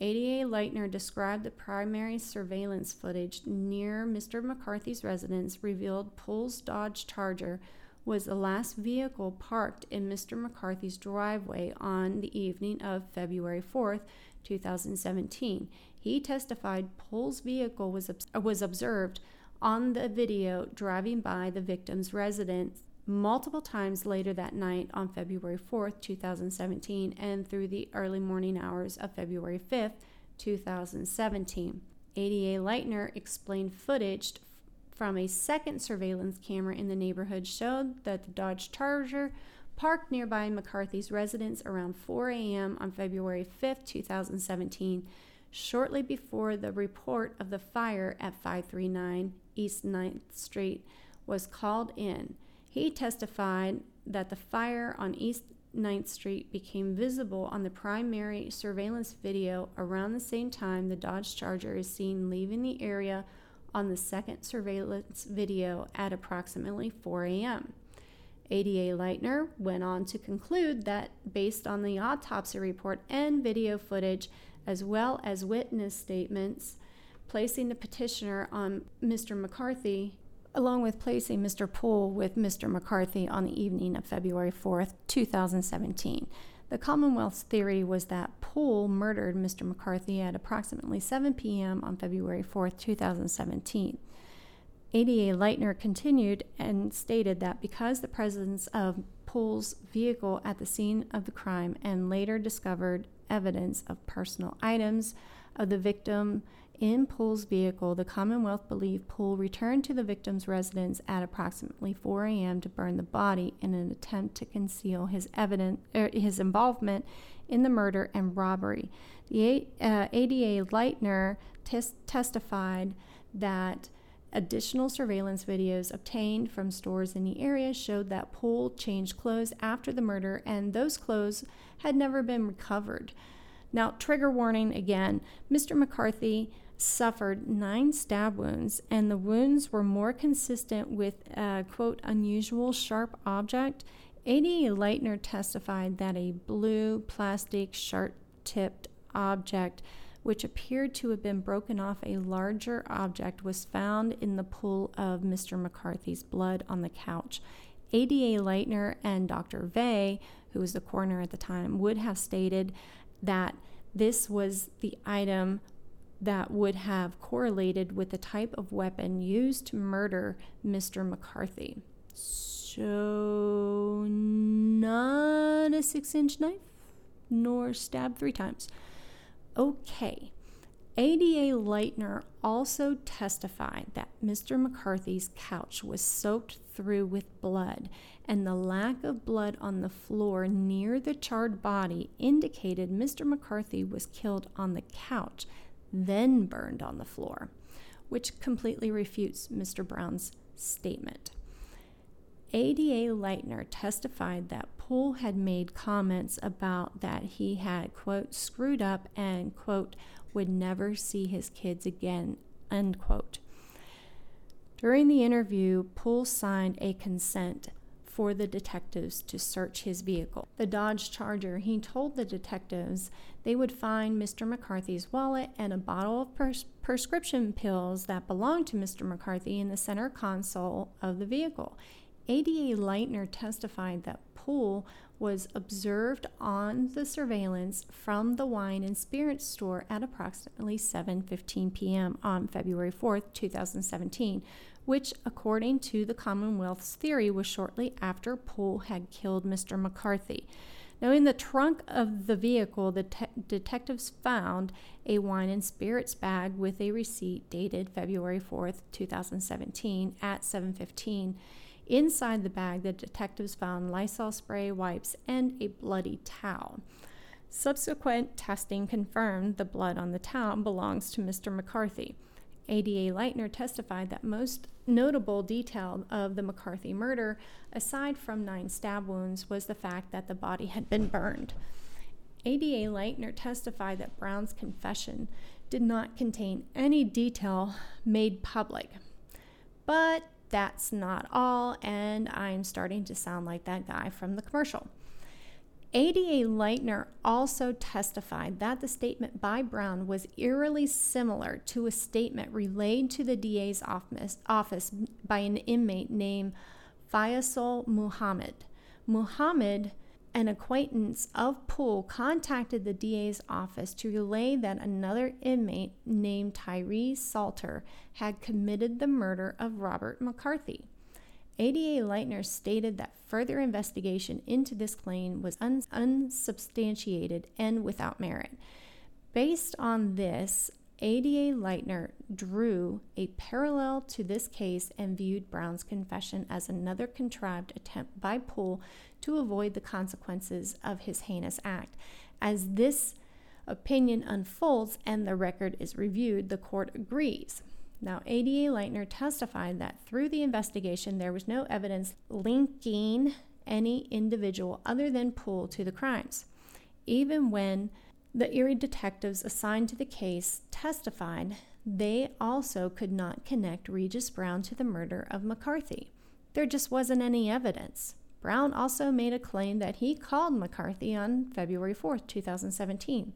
ADA Lightner described the primary surveillance footage near Mr. McCarthy's residence revealed Poole's Dodge Charger was the last vehicle parked in Mr. McCarthy's driveway on the evening of February 4th, 2017. He testified Poole's vehicle was, was observed on the video driving by the victim's residence multiple times later that night on February 4th, 2017, and through the early morning hours of February 5th, 2017. ADA Lightner explained footage from a second surveillance camera in the neighborhood showed that the Dodge Charger parked nearby McCarthy's residence around 4 a.m. on February 5th, 2017, shortly before the report of the fire at 539 East 9th Street was called in. He testified that the fire on East 9th Street became visible on the primary surveillance video around the same time the Dodge Charger is seen leaving the area on the second surveillance video at approximately 4 a.m. ADA Lightner went on to conclude that, based on the autopsy report and video footage, as well as witness statements, placing the petitioner on Mr. McCarthy along with placing Mr. Poole with Mr. McCarthy on the evening of February 4th, 2017. The Commonwealth's theory was that Poole murdered Mr. McCarthy at approximately 7 p.m. on February 4th, 2017. ADA Lightner continued and stated that because the presence of Poole's vehicle at the scene of the crime and later discovered evidence of personal items of the victim in Poole's vehicle, the Commonwealth believed Poole returned to the victim's residence at approximately 4 a.m. to burn the body in an attempt to conceal his evidence, er, his involvement in the murder and robbery. The uh, ADA Lightner tes- testified that additional surveillance videos obtained from stores in the area showed that Poole changed clothes after the murder, and those clothes had never been recovered. Now, trigger warning again Mr. McCarthy suffered nine stab wounds, and the wounds were more consistent with a quote unusual sharp object. A.D. Lightner testified that a blue plastic sharp tipped object, which appeared to have been broken off a larger object, was found in the pool of Mr. McCarthy's blood on the couch. ADA Lightner and Dr. Vay, who was the coroner at the time, would have stated that this was the item that would have correlated with the type of weapon used to murder Mr. McCarthy. So, not a six inch knife, nor stabbed three times. Okay. ADA Lightner also testified that Mr. McCarthy's couch was soaked through with blood, and the lack of blood on the floor near the charred body indicated Mr. McCarthy was killed on the couch then burned on the floor, which completely refutes Mr. Brown's statement. ADA Lightner testified that Poole had made comments about that he had, quote, screwed up and, quote, would never see his kids again, end quote. During the interview, Poole signed a consent for the detectives to search his vehicle. The Dodge Charger, he told the detectives they would find Mr. McCarthy's wallet and a bottle of pres- prescription pills that belonged to Mr. McCarthy in the center console of the vehicle. ADA Lightner testified that Poole was observed on the surveillance from the wine and spirits store at approximately 7:15 p.m. on February 4, 2017, which, according to the Commonwealth's theory, was shortly after Poole had killed Mr. McCarthy. Now, in the trunk of the vehicle, the te- detectives found a wine and spirits bag with a receipt dated February 4th, 2017 at 7:15. Inside the bag, the detectives found Lysol spray, wipes, and a bloody towel. Subsequent testing confirmed the blood on the towel belongs to Mr. McCarthy. ADA Lightner testified that most notable detail of the McCarthy murder, aside from nine stab wounds, was the fact that the body had been burned. ADA Lightner testified that Brown's confession did not contain any detail made public. But that's not all, and I'm starting to sound like that guy from the commercial. ADA Lightner also testified that the statement by Brown was eerily similar to a statement relayed to the DA's office, by an inmate named Faisal Muhammad. Muhammad, an acquaintance of Poole, contacted the DA's office to relay that another inmate named Tyree Salter had committed the murder of Robert McCarthy. ADA Lightner stated that further investigation into this claim was un- unsubstantiated and without merit. Based on this, ADA Lightner drew a parallel to this case and viewed Brown's confession as another contrived attempt by Poole to avoid the consequences of his heinous act. As this opinion unfolds and the record is reviewed, the court agrees. Now, ADA Lightner testified that through the investigation, there was no evidence linking any individual other than Poole to the crimes. Even when the Erie detectives assigned to the case testified, they also could not connect Regis Brown to the murder of McCarthy. There just wasn't any evidence. Brown also made a claim that he called McCarthy on February 4, 2017.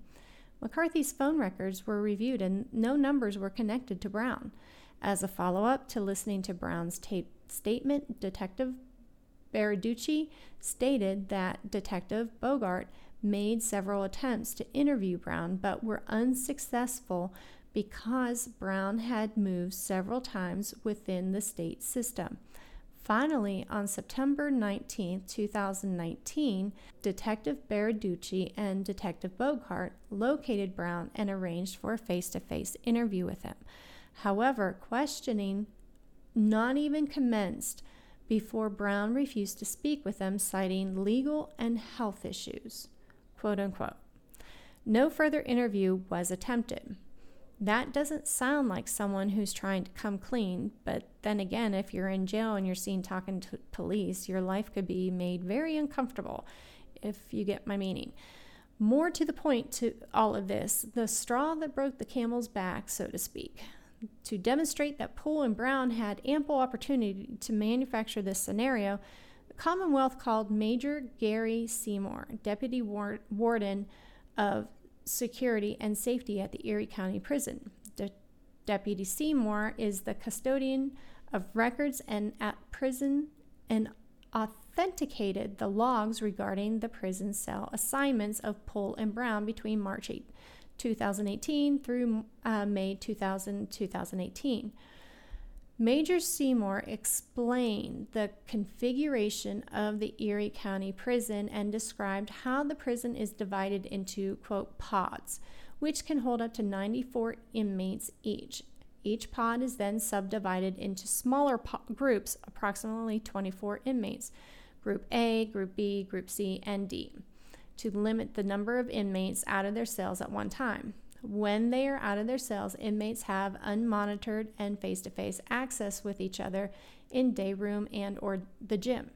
McCarthy's phone records were reviewed and no numbers were connected to Brown. As a follow up to listening to Brown's tape statement, Detective Baraducci stated that Detective Bogart made several attempts to interview Brown but were unsuccessful because Brown had moved several times within the state system. Finally, on September 19, 2019, Detective Baraducci and Detective Bogart located Brown and arranged for a face to face interview with him. However, questioning not even commenced before Brown refused to speak with them, citing legal and health issues. Quote unquote. No further interview was attempted. That doesn't sound like someone who's trying to come clean, but then again, if you're in jail and you're seen talking to police, your life could be made very uncomfortable, if you get my meaning. More to the point to all of this, the straw that broke the camel's back, so to speak, to demonstrate that Poole and Brown had ample opportunity to manufacture this scenario, the Commonwealth called Major Gary Seymour, Deputy Warden of security and safety at the Erie County Prison. De- Deputy Seymour is the custodian of records and at prison and authenticated the logs regarding the prison cell assignments of Poole and Brown between March 8, 2018 through uh, May 2000, 2018. Major Seymour explained the configuration of the Erie County Prison and described how the prison is divided into, quote, pods, which can hold up to 94 inmates each. Each pod is then subdivided into smaller po- groups, approximately 24 inmates, Group A, Group B, Group C, and D, to limit the number of inmates out of their cells at one time. When they are out of their cells, inmates have unmonitored and face-to-face access with each other in day room and or the gym.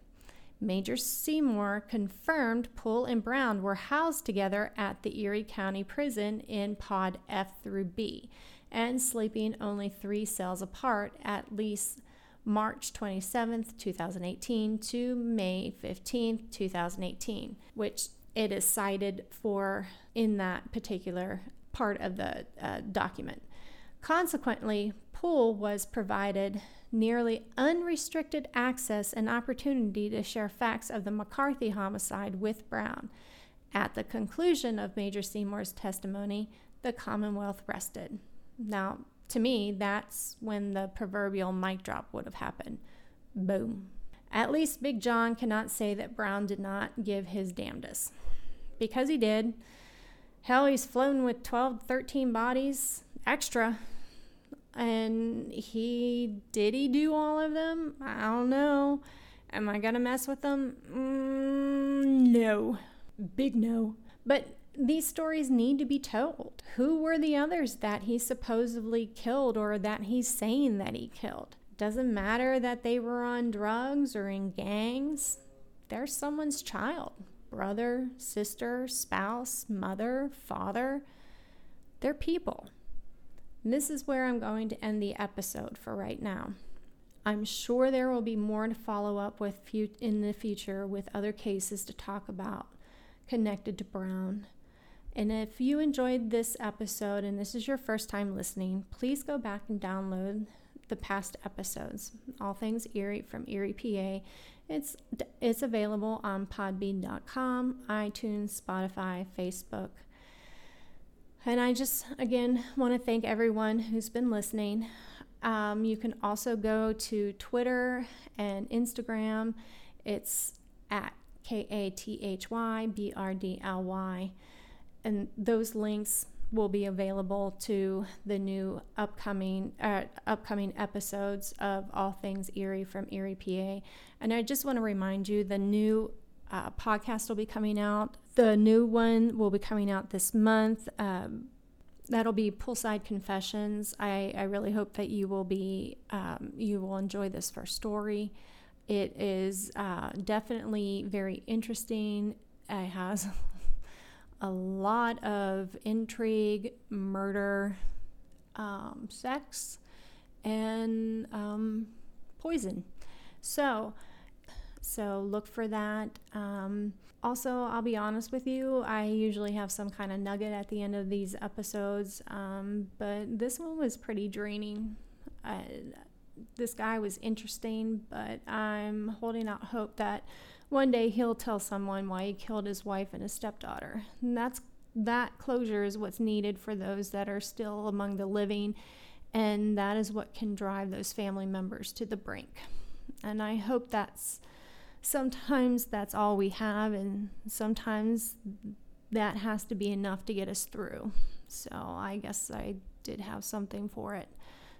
Major Seymour confirmed Poole and Brown were housed together at the Erie County Prison in Pod F through B and sleeping only three cells apart at least March 27th, 2018 to May 15th, 2018, which it is cited for in that particular part of the uh, document. Consequently, Poole was provided nearly unrestricted access and opportunity to share facts of the McCarthy homicide with Brown. At the conclusion of Major Seymour's testimony, the Commonwealth rested. Now, to me, that's when the proverbial mic drop would have happened. Boom. At least Big John cannot say that Brown did not give his damnedest. because he did. Hell, he's flown with 12, 13 bodies extra. And he did he do all of them? I don't know. Am I gonna mess with them? Mm, no. Big no. But these stories need to be told. Who were the others that he supposedly killed or that he's saying that he killed? Doesn't matter that they were on drugs or in gangs. They're someone's child brother, sister, spouse, mother, father. They're people. And this is where I'm going to end the episode for right now. I'm sure there will be more to follow up with in the future with other cases to talk about connected to Brown. And if you enjoyed this episode and this is your first time listening, please go back and download the past episodes, All Things Erie from Erie, PA. It's it's available on podbean.com, iTunes, Spotify, Facebook. And I just again want to thank everyone who's been listening. Um, you can also go to Twitter and Instagram. It's at K A T H Y B R D L Y. And those links will be available to the new upcoming uh, upcoming episodes of All Things Erie from Erie, PA. And I just want to remind you the new uh, podcast will be coming out. The new one will be coming out this month. Um, that'll be Poolside Confessions. I, I really hope that you will be um, you will enjoy this first story. It is uh, definitely very interesting. It has a lot of intrigue, murder, um, sex, and um, poison. So, so look for that. Um, also, I'll be honest with you, I usually have some kind of nugget at the end of these episodes, um, but this one was pretty draining. Uh, this guy was interesting, but I'm holding out hope that one day he'll tell someone why he killed his wife and his stepdaughter. And that's that closure is what's needed for those that are still among the living, and that is what can drive those family members to the brink. And I hope that's sometimes that's all we have, and sometimes that has to be enough to get us through. So I guess I did have something for it.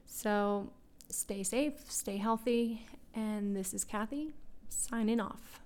So stay safe, stay healthy, and this is Kathy signing off.